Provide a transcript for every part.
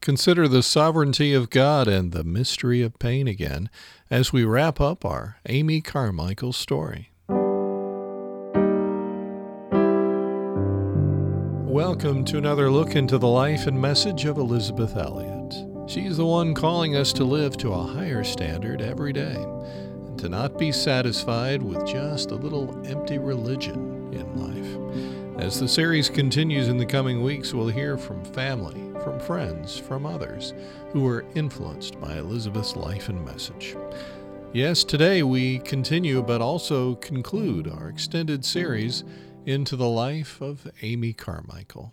consider the sovereignty of God and the mystery of pain again as we wrap up our Amy Carmichael story. Welcome to another look into the life and message of Elisabeth Elliot. She's the one calling us to live to a higher standard every day and to not be satisfied with just a little empty religion in life. As the series continues in the coming weeks, we'll hear from family, from friends, from others who were influenced by Elisabeth's life and message. Yes, today we continue but also conclude our extended series into the life of Amy Carmichael.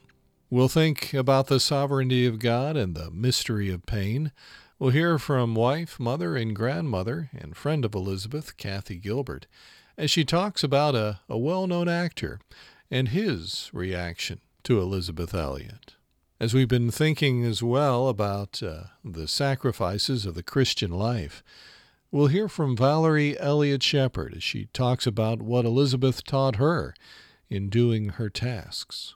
We'll think about the sovereignty of God and the mystery of pain. We'll hear from wife, mother, and grandmother, and friend of Elisabeth, Kathy Gilbert, as she talks about a, a well known actor and his reaction to Elisabeth Elliot. As we've been thinking as well about uh, the sacrifices of the Christian life, we'll hear from Valerie Elliot Shepard as she talks about what Elisabeth taught her in doing her tasks.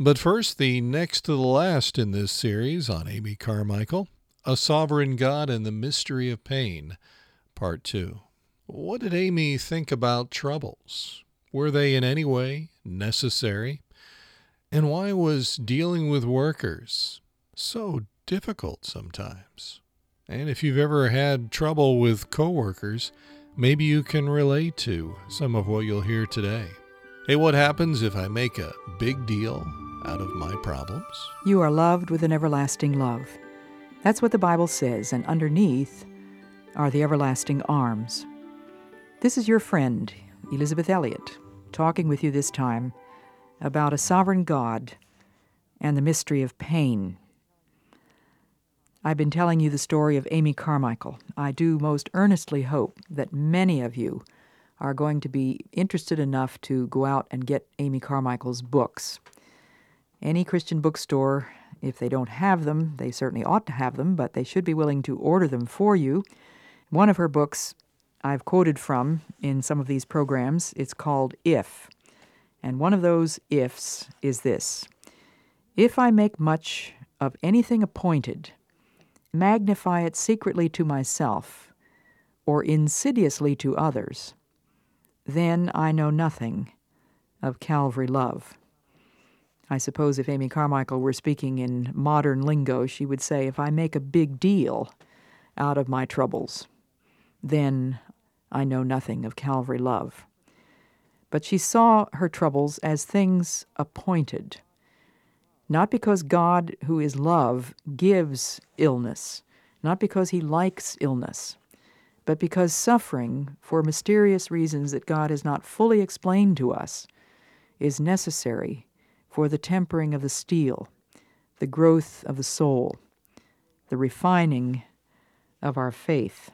But first, the next to the last in this series on Amy Carmichael A Sovereign God and the Mystery of Pain, Part 2. What did Amy think about troubles? Were they in any way necessary? And why was dealing with workers so difficult sometimes? And if you've ever had trouble with coworkers, maybe you can relate to some of what you'll hear today. Hey, what happens if I make a big deal out of my problems? You are loved with an everlasting love. That's what the Bible says, and underneath are the everlasting arms. This is your friend, Elisabeth Elliot, talking with you this time about a sovereign God and the mystery of pain. I've been telling you the story of Amy Carmichael. I do most earnestly hope that many of you are going to be interested enough to go out and get Amy Carmichael's books. Any Christian bookstore, if they don't have them, they certainly ought to have them, but they should be willing to order them for you. One of her books I've quoted from in some of these programs. It's called If. And one of those ifs is this If I make much of anything appointed, magnify it secretly to myself, or insidiously to others, then I know nothing of Calvary love. I suppose if Amy Carmichael were speaking in modern lingo, she would say, If I make a big deal out of my troubles, then I know nothing of Calvary love. But she saw her troubles as things appointed, not because God, who is love, gives illness, not because he likes illness, but because suffering, for mysterious reasons that God has not fully explained to us, is necessary for the tempering of the steel, the growth of the soul, the refining of our faith.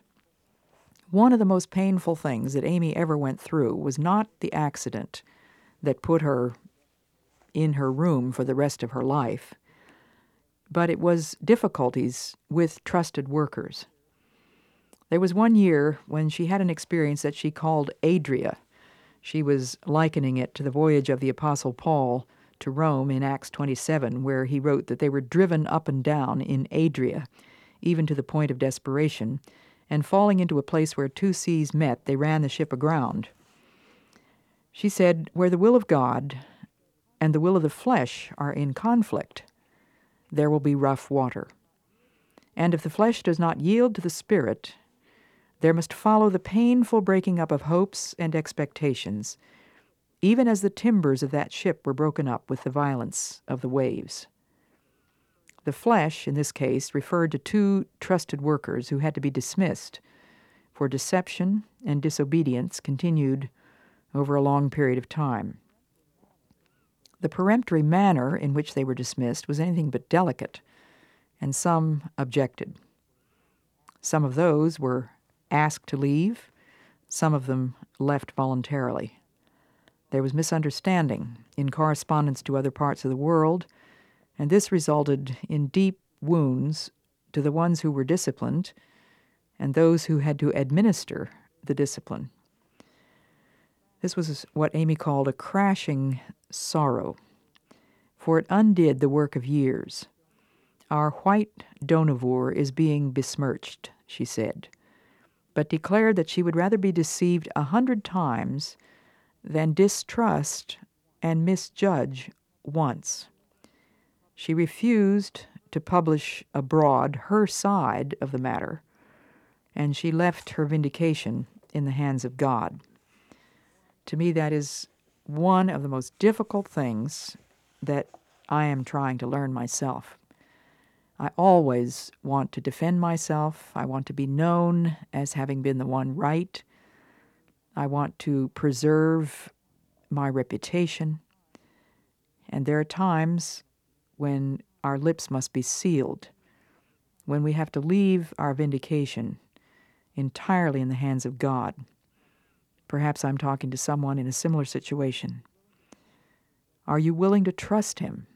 One of the most painful things that Amy ever went through was not the accident that put her in her room for the rest of her life, but it was difficulties with trusted workers. There was one year when she had an experience that she called Adria. She was likening it to the voyage of the Apostle Paul to Rome in Acts 27, where he wrote that they were driven up and down in Adria, even to the point of desperation, and falling into a place where two seas met, they ran the ship aground. She said, Where the will of God and the will of the flesh are in conflict, there will be rough water. And if the flesh does not yield to the Spirit, there must follow the painful breaking up of hopes and expectations even as the timbers of that ship were broken up with the violence of the waves. The flesh, in this case, referred to two trusted workers who had to be dismissed, for deception and disobedience continued over a long period of time. The peremptory manner in which they were dismissed was anything but delicate, and some objected. Some of those were asked to leave, some of them left voluntarily. There was misunderstanding in correspondence to other parts of the world, and this resulted in deep wounds to the ones who were disciplined and those who had to administer the discipline. This was what Amy called a crashing sorrow, for it undid the work of years, Our white Dohnavur is being besmirched, she said, but declared that she would rather be deceived a hundred times than distrust and misjudge once. She refused to publish abroad her side of the matter, and she left her vindication in the hands of God. To me, that is one of the most difficult things that I am trying to learn myself. I always want to defend myself. I want to be known as having been the one right. I want to preserve my reputation. And there are times when our lips must be sealed, when we have to leave our vindication entirely in the hands of God. Perhaps I'm talking to someone in a similar situation. Are you willing to trust Him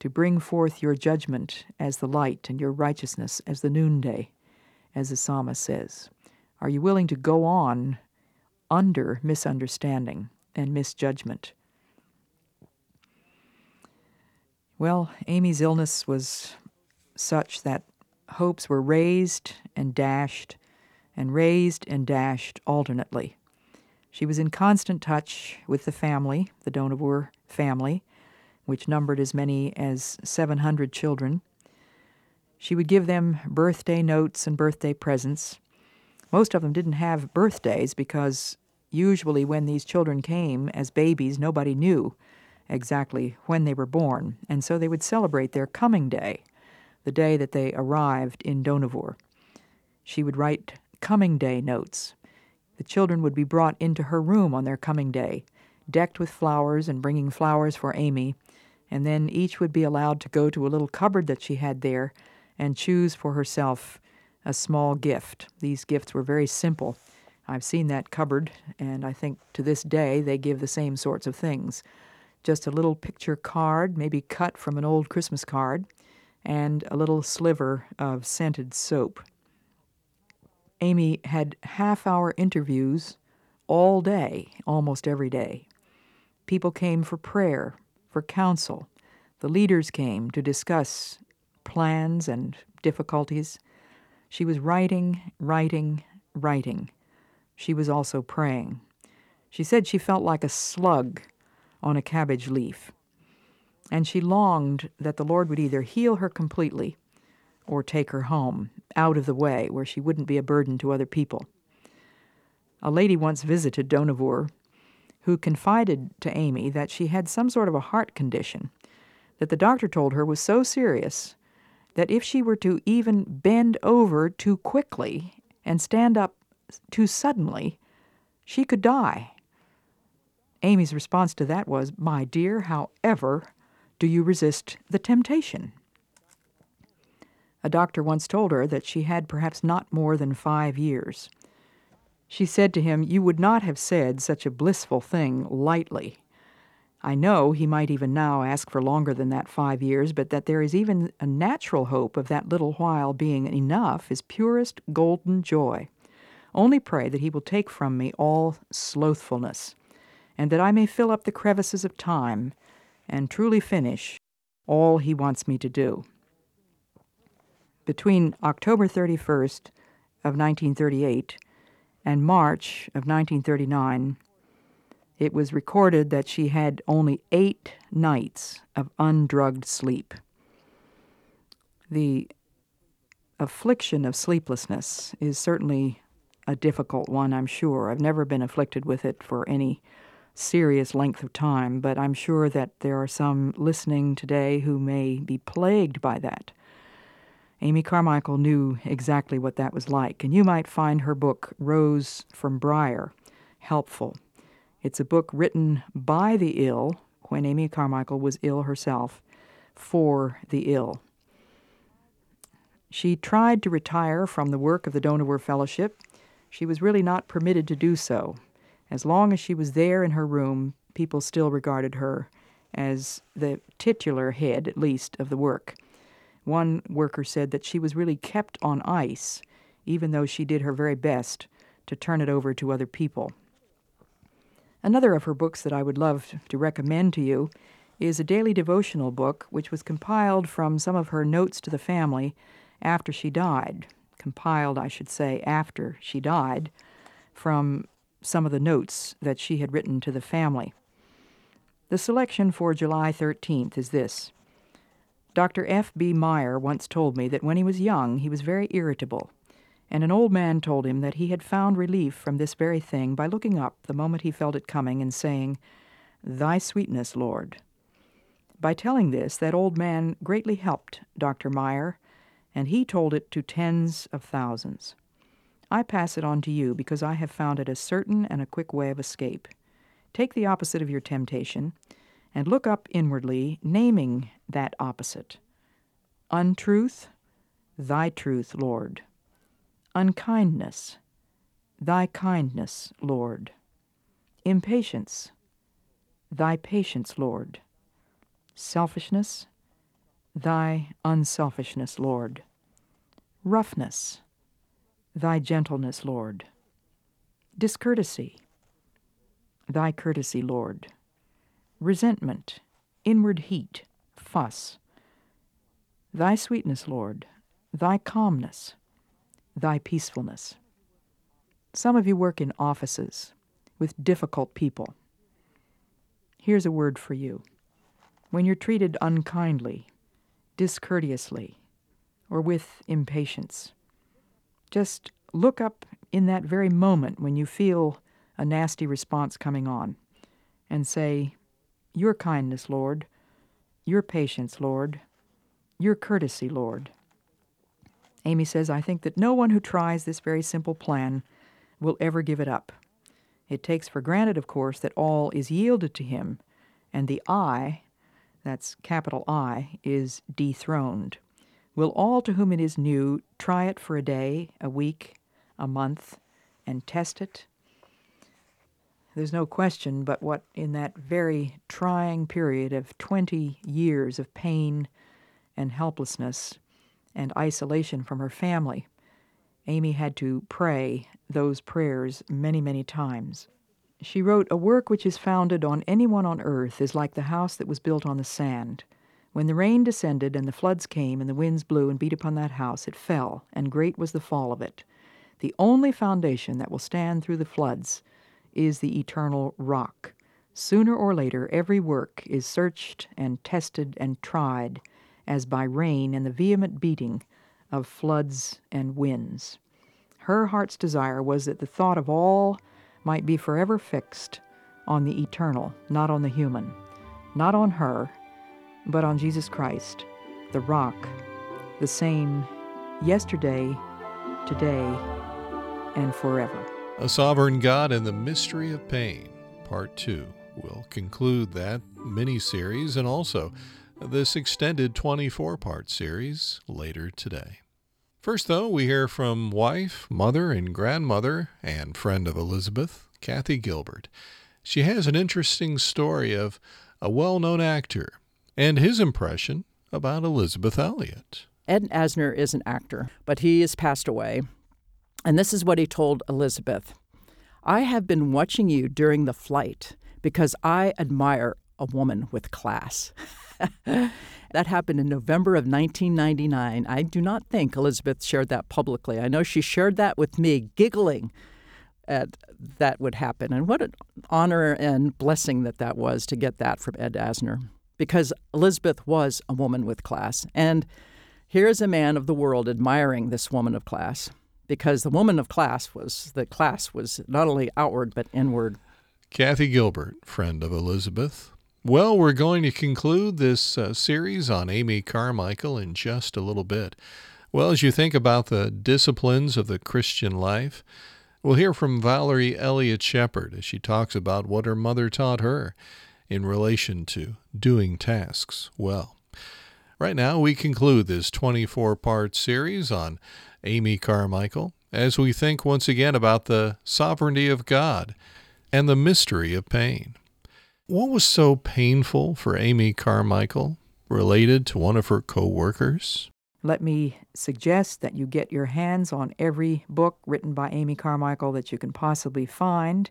to bring forth your judgment as the light and your righteousness as the noonday, as the psalmist says? Are you willing to go on under misunderstanding and misjudgment? Well, Amy's illness was such that hopes were raised and dashed, and raised and dashed alternately. She was in constant touch with the family, the Dohnavur family, which numbered as many as 700 children. She would give them birthday notes and birthday presents. Most of them didn't have birthdays because usually when these children came as babies, nobody knew exactly when they were born, and so they would celebrate their coming day, the day that they arrived in Dohnavur. She would write coming day notes. The children would be brought into her room on their coming day, decked with flowers and bringing flowers for Amy, and then each would be allowed to go to a little cupboard that she had there and choose for herself a small gift. These gifts were very simple. I've seen that cupboard, and I think to this day they give the same sorts of things just a little picture card, maybe cut from an old Christmas card, and a little sliver of scented soap. Amy had half hour interviews all day, almost every day. People came for prayer, for counsel. The leaders came to discuss plans and difficulties. She was writing, writing, writing. She was also praying. She said she felt like a slug on a cabbage leaf. And she longed that the Lord would either heal her completely or take her home, out of the way, where she wouldn't be a burden to other people. A lady once visited Dohnavur who confided to Amy that she had some sort of a heart condition that the doctor told her was so serious that if she were to even bend over too quickly and stand up too suddenly, she could die. Amy's response to that was, My dear, however do you resist the temptation? A doctor once told her that she had perhaps not more than five years. She said to him, You would not have said such a blissful thing lightly. I know he might even now ask for longer than that five years, but that there is even a natural hope of that little while being enough is purest golden joy. Only pray that he will take from me all slothfulness and that I may fill up the crevices of time and truly finish all he wants me to do. Between October 31st of 1938 and March of 1939, it was recorded that she had only eight nights of undrugged sleep. The affliction of sleeplessness is certainly a difficult one, I'm sure. I've never been afflicted with it for any serious length of time, but I'm sure that there are some listening today who may be plagued by that. Amy Carmichael knew exactly what that was like, and you might find her book, Rose from Briar, helpful. It's a book written by the ill, when Amy Carmichael was ill herself, for the ill. She tried to retire from the work of the Dohnavur Fellowship. She was really not permitted to do so. As long as she was there in her room, people still regarded her as the titular head, at least, of the work. One worker said that she was really kept on ice, even though she did her very best to turn it over to other people. Another of her books that I would love to recommend to you is a daily devotional book which was compiled from some of her notes to the family after she died. Compiled, I should say, after she died, from some of the notes that she had written to the family. The selection for July 13th is this Dr. F. B. Meyer once told me that when he was young he was very irritable, and an old man told him that he had found relief from this very thing by looking up the moment he felt it coming and saying, Thy sweetness, Lord. By telling this, that old man greatly helped Dr. Meyer, and he told it to tens of thousands. I pass it on to you because I have found it a certain and a quick way of escape. Take the opposite of your temptation and look up inwardly, naming that opposite. Untruth, thy truth, Lord. Unkindness, thy kindness, Lord. Impatience, thy patience, Lord. Selfishness, thy unselfishness, Lord. Roughness, thy gentleness, Lord. Discourtesy, thy courtesy, Lord resentment, inward heat, fuss. Thy sweetness, Lord, thy calmness, thy peacefulness. Some of you work in offices with difficult people. Here's a word for you. When you're treated unkindly, discourteously, or with impatience, just look up in that very moment when you feel a nasty response coming on and say, your kindness, Lord, your patience, Lord, your courtesy, Lord. Amy says, I think that no one who tries this very simple plan will ever give it up. It takes for granted, of course, that all is yielded to him, and the I, that's capital I, is dethroned. Will all to whom it is new try it for a day, a week, a month, and test it there's no question but what, in that very trying period of 20 years of pain and helplessness and isolation from her family, Amy had to pray those prayers many, many times. She wrote, A work which is founded on anyone on earth is like the house that was built on the sand. When the rain descended and the floods came and the winds blew and beat upon that house, it fell, and great was the fall of it. The only foundation that will stand through the floods is the eternal rock. Sooner or later, every work is searched and tested and tried, as by rain and the vehement beating of floods and winds. Her heart's desire was that the thought of all might be forever fixed on the eternal, not on the human, not on her, but on Jesus Christ, the rock, the same yesterday, today, and forever. A Sovereign God and the Mystery of Pain, Part 2, will conclude that mini series and also this extended 24 part series later today. First, though, we hear from wife, mother, and grandmother, and friend of Elisabeth, Kathy Gilbert. She has an interesting story of a well known actor and his impression about Elisabeth Elliot. Ed Asner is an actor, but he has passed away. And this is what he told Elisabeth I have been watching you during the flight because I admire a woman with class. that happened in November of 1999. I do not think Elisabeth shared that publicly. I know she shared that with me, giggling at that would happen. And what an honor and blessing that that was to get that from Ed Asner, because Elisabeth was a woman with class. And here's a man of the world admiring this woman of class because the woman of class was the class was not only outward but inward. Kathy Gilbert, friend of Elisabeth. Well, we're going to conclude this uh, series on Amy Carmichael in just a little bit. Well, as you think about the disciplines of the Christian life, we'll hear from Valerie Elliot Shepard as she talks about what her mother taught her in relation to doing tasks well. Right now, we conclude this 24 part series on Amy Carmichael as we think once again about the sovereignty of God and the mystery of pain. What was so painful for Amy Carmichael related to one of her co workers? Let me suggest that you get your hands on every book written by Amy Carmichael that you can possibly find.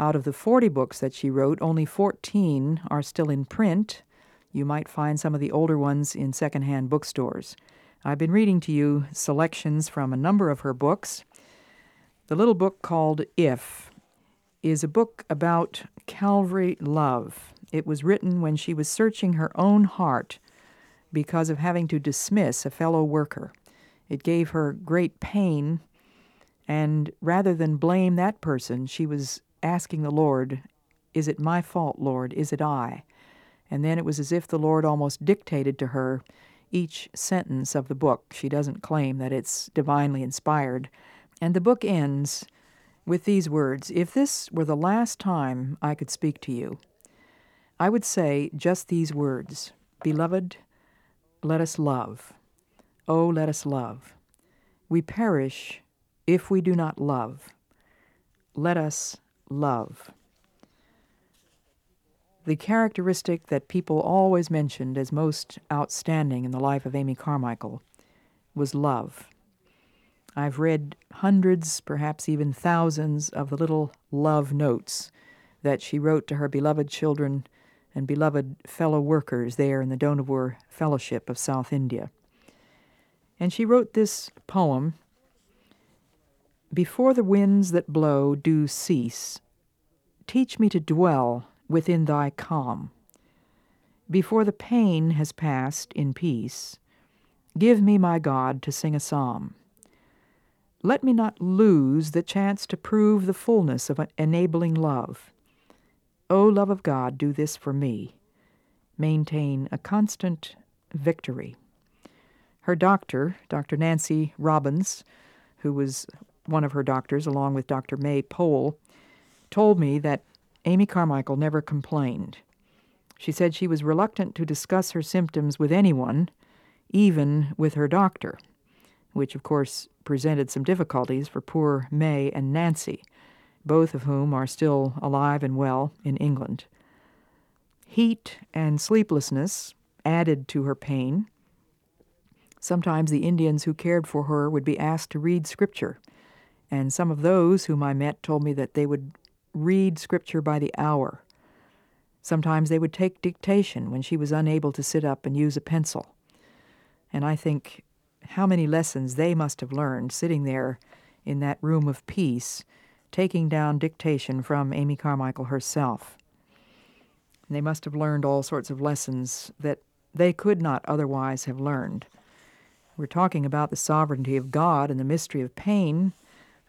Out of the 40 books that she wrote, only 14 are still in print. You might find some of the older ones in secondhand bookstores. I've been reading to you selections from a number of her books. The little book called If is a book about Calvary love. It was written when she was searching her own heart because of having to dismiss a fellow worker. It gave her great pain, and rather than blame that person, she was asking the Lord, Is it my fault, Lord? Is it I? And then it was as if the Lord almost dictated to her each sentence of the book. She doesn't claim that it's divinely inspired. And the book ends with these words If this were the last time I could speak to you, I would say just these words Beloved, let us love. Oh, let us love. We perish if we do not love. Let us love. The characteristic that people always mentioned as most outstanding in the life of Amy Carmichael was love. I've read hundreds, perhaps even thousands, of the little love notes that she wrote to her beloved children and beloved fellow workers there in the Dohnavur Fellowship of South India. And she wrote this poem Before the winds that blow do cease, teach me to dwell within thy calm. Before the pain has passed in peace, give me, my God, to sing a psalm. Let me not lose the chance to prove the fullness of an enabling love. O love of God, do this for me. Maintain a constant victory. Her doctor, Dr. Nancy Robbins, who was one of her doctors along with Dr. May Powell, told me that Amy Carmichael never complained. She said she was reluctant to discuss her symptoms with anyone, even with her doctor, which of course presented some difficulties for poor May and Nancy, both of whom are still alive and well in England. Heat and sleeplessness added to her pain. Sometimes the Indians who cared for her would be asked to read scripture, and some of those whom I met told me that they would read scripture by the hour. Sometimes they would take dictation when she was unable to sit up and use a pencil. And I think how many lessons they must have learned sitting there in that room of peace, taking down dictation from Amy Carmichael herself. And they must have learned all sorts of lessons that they could not otherwise have learned. We're talking about the sovereignty of God and the mystery of pain.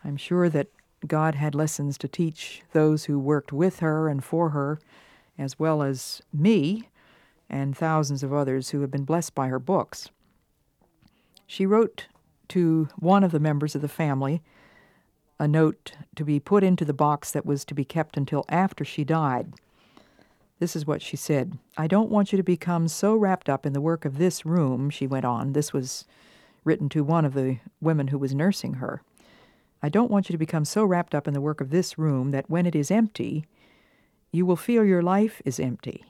I'm sure that God had lessons to teach those who worked with her and for her, as well as me and thousands of others who have been blessed by her books. She wrote to one of the members of the family a note to be put into the box that was to be kept until after she died. This is what she said I don't want you to become so wrapped up in the work of this room, she went on. This was written to one of the women who was nursing her. I don't want you to become so wrapped up in the work of this room that when it is empty, you will feel your life is empty.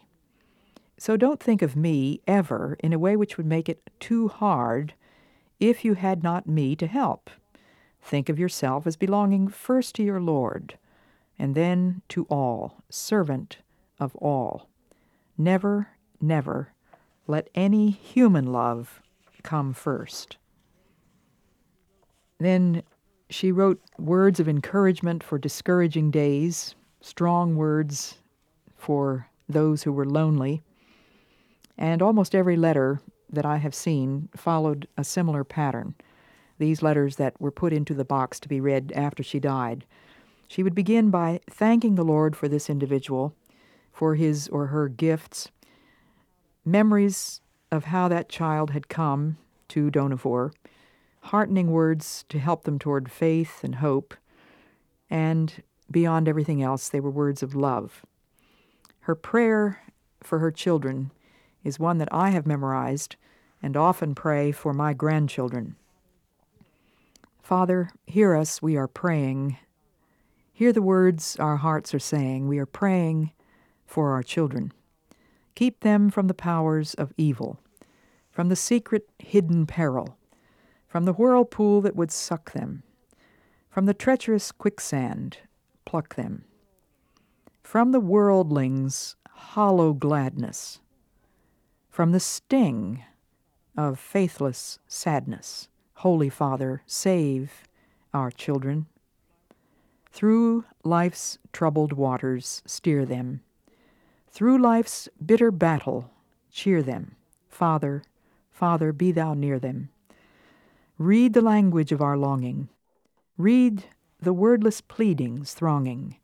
So don't think of me ever in a way which would make it too hard if you had not me to help. Think of yourself as belonging first to your Lord, and then to all, servant of all. Never, never let any human love come first. Then she wrote words of encouragement for discouraging days, strong words for those who were lonely, and almost every letter that I have seen followed a similar pattern. These letters that were put into the box to be read after she died. She would begin by thanking the Lord for this individual, for his or her gifts, memories of how that child had come to Dohnavur, heartening words to help them toward faith and hope, and beyond everything else, they were words of love. Her prayer for her children is one that I have memorized and often pray for my grandchildren. Father, hear us, we are praying. Hear the words our hearts are saying. We are praying for our children. Keep them from the powers of evil, from the secret hidden peril from the whirlpool that would suck them, from the treacherous quicksand, pluck them. from the worldling's hollow gladness, from the sting of faithless sadness. Holy Father, save our children. Through life's troubled waters, steer them. Through life's bitter battle, cheer them. Father, Father, be thou near them. Read the language of our longing. Read the wordless pleadings thronging.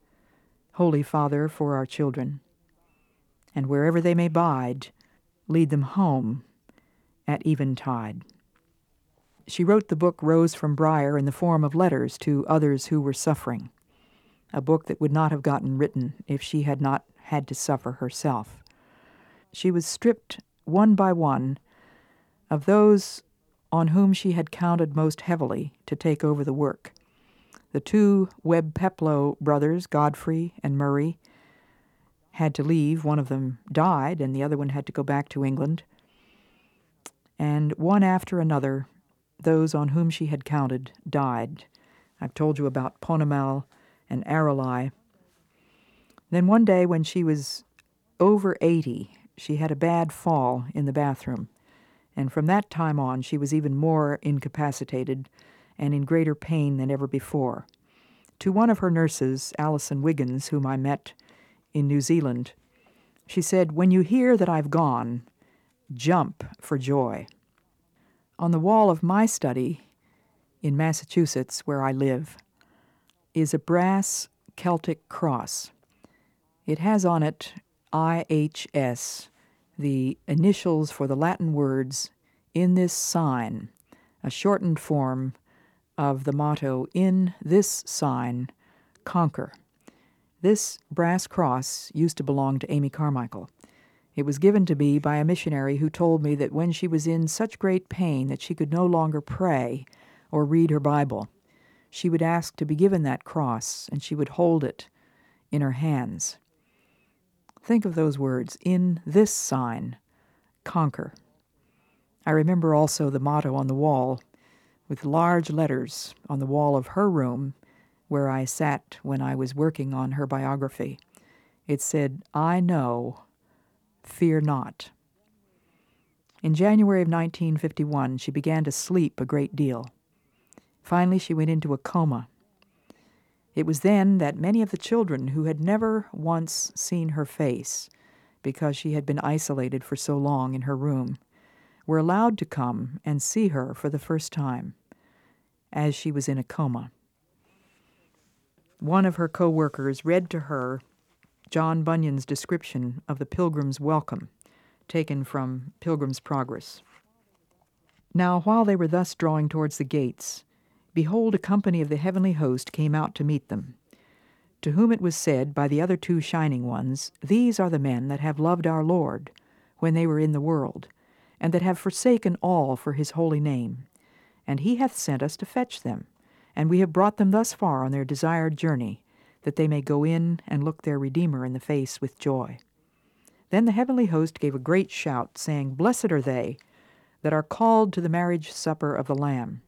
Holy Father, for our children. And wherever they may bide, lead them home at eventide. She wrote the book Rose from Briar in the form of letters to others who were suffering, a book that would not have gotten written if she had not had to suffer herself. She was stripped one by one of those on whom she had counted most heavily to take over the work. The two Webb Peploe brothers, Godfrey and Murray, had to leave. One of them died, and the other one had to go back to England. And one after another, those on whom she had counted died. I've told you about Ponnamal and Arulai. Then one day, when she was over 80, she had a bad fall in the bathroom. And from that time on, she was even more incapacitated and in greater pain than ever before. To one of her nurses, Alison Wiggins, whom I met in New Zealand, she said, When you hear that I've gone, jump for joy. On the wall of my study in Massachusetts, where I live, is a brass Celtic cross. It has on it IHS, the initials for the Latin words in this sign, a shortened form of the motto in this sign, conquer. This brass cross used to belong to Amy Carmichael. It was given to me by a missionary who told me that when she was in such great pain that she could no longer pray or read her Bible, she would ask to be given that cross and she would hold it in her hands. Think of those words in this sign, conquer. I remember also the motto on the wall with large letters on the wall of her room where I sat when I was working on her biography. It said, I know Fear not. In January of 1951, she began to sleep a great deal. Finally, she went into a coma. It was then that many of the children who had never once seen her face, because she had been isolated for so long in her room, were allowed to come and see her for the first time, as she was in a coma. One of her co workers read to her John Bunyan's description of the Pilgrim's Welcome, taken from Pilgrim's Progress. Now, while they were thus drawing towards the gates, behold, a company of the heavenly host came out to meet them. To whom it was said by the other two shining ones, These are the men that have loved our Lord when they were in the world, and that have forsaken all for his holy name. And he hath sent us to fetch them, and we have brought them thus far on their desired journey that they may go in and look their Redeemer in the face with joy. Then the heavenly host gave a great shout, saying, Blessed are they that are called to the marriage supper of the Lamb.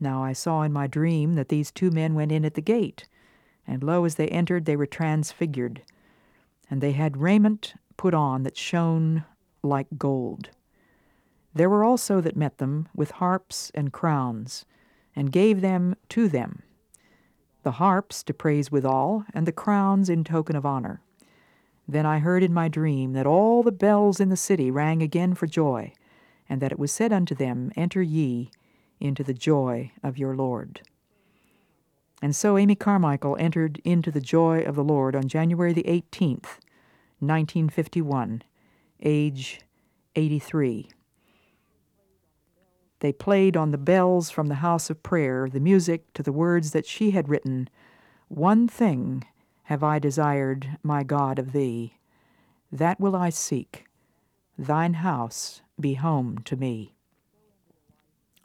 Now I saw in my dream that these two men went in at the gate, and lo, as they entered, they were transfigured, and they had raiment put on that shone like gold. There were also that met them with harps and crowns, and gave them to them the harps to praise withal, and the crowns in token of honor. Then I heard in my dream that all the bells in the city rang again for joy, and that it was said unto them, Enter ye into the joy of your Lord. And so Amy Carmichael entered into the joy of the Lord on January the 18th, 1951, age 83. They played on the bells from the house of prayer the music to the words that she had written One thing have I desired, my God, of thee, that will I seek, thine house be home to me.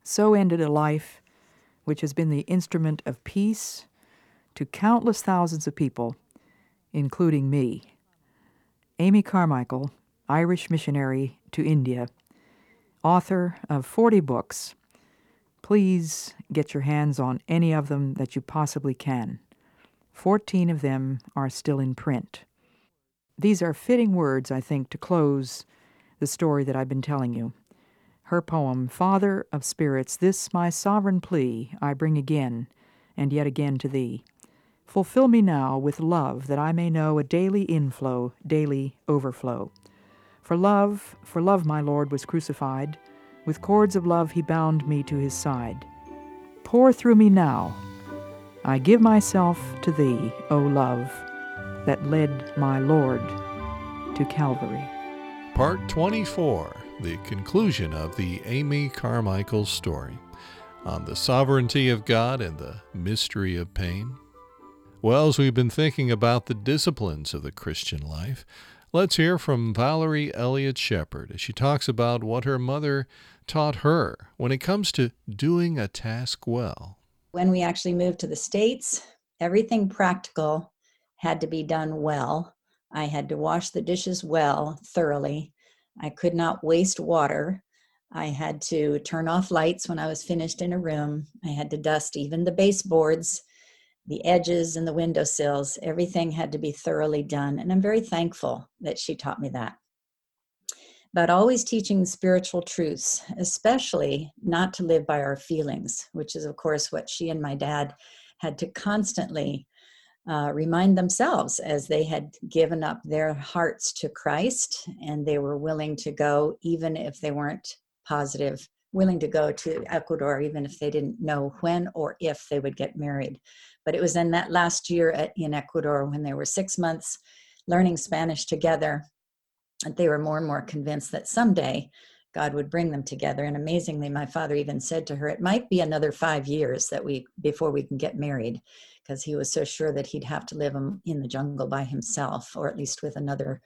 So ended a life which has been the instrument of peace to countless thousands of people, including me. Amy Carmichael, Irish missionary to India author of 40 books. Please get your hands on any of them that you possibly can. Fourteen of them are still in print. These are fitting words, I think, to close the story that I've been telling you. Her poem, Father of Spirits, this my sovereign plea I bring again and yet again to thee. Fulfill me now with love that I may know a daily inflow, daily overflow. For love, for love my Lord was crucified, with cords of love he bound me to his side. Pour through me now. I give myself to thee, O love, that led my Lord to Calvary. Part 24, the conclusion of the Amy Carmichael story on the sovereignty of God and the mystery of pain. Well, as we've been thinking about the disciplines of the Christian life, let's hear from Valerie Elliot Shepard as she talks about what her mother taught her when it comes to doing a task well. When we actually moved to the States, everything practical had to be done well. I had to wash the dishes well, thoroughly. I could not waste water. I had to turn off lights when I was finished in a room. I had to dust even the baseboards the edges and the windowsills, everything had to be thoroughly done. And I'm very thankful that she taught me that. But always teaching spiritual truths, especially not to live by our feelings, which is, of course, what she and my dad had to constantly uh, remind themselves as they had given up their hearts to Christ and they were willing to go, even if they weren't positive, willing to go to Ecuador, even if they didn't know when or if they would get married. But it was in that last year at, in Ecuador when they were six months learning Spanish together that they were more and more convinced that someday God would bring them together. And amazingly, my father even said to her, "It might be another five years that we before we can get married," because he was so sure that he'd have to live in the jungle by himself, or at least with another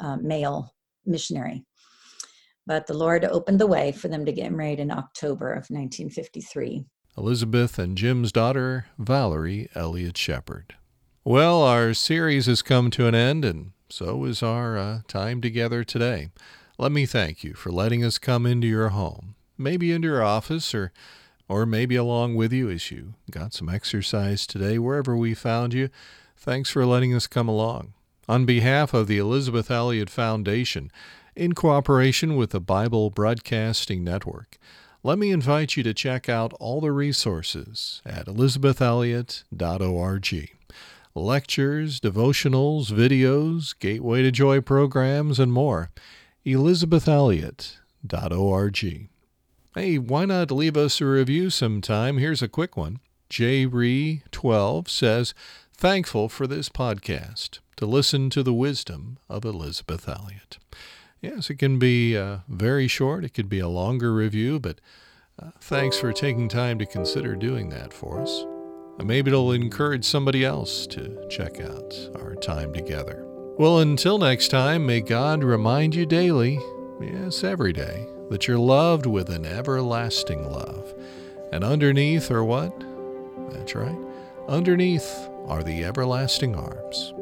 uh, male missionary. But the Lord opened the way for them to get married in October of 1953. Elisabeth and Jim's daughter, Valerie Elliot Shepard. Well, our series has come to an end, and so is our uh, time together today. Let me thank you for letting us come into your home, maybe into your office, or or maybe along with you as you got some exercise today, wherever we found you. Thanks for letting us come along. On behalf of the Elisabeth Elliot Foundation, in cooperation with the Bible Broadcasting Network, let me invite you to check out all the resources at elisabethelliot.org. Lectures, devotionals, videos, Gateway to Joy programs, and more. elisabethelliot.org. Hey, why not leave us a review sometime? Here's a quick one. JRE12 says, Thankful for this podcast to listen to the wisdom of Elisabeth Elliot. Yes, it can be uh, very short. It could be a longer review, but uh, thanks for taking time to consider doing that for us. And maybe it'll encourage somebody else to check out our time together. Well, until next time, may God remind you daily, yes, every day, that you're loved with an everlasting love. And underneath are what? That's right. Underneath are the everlasting arms.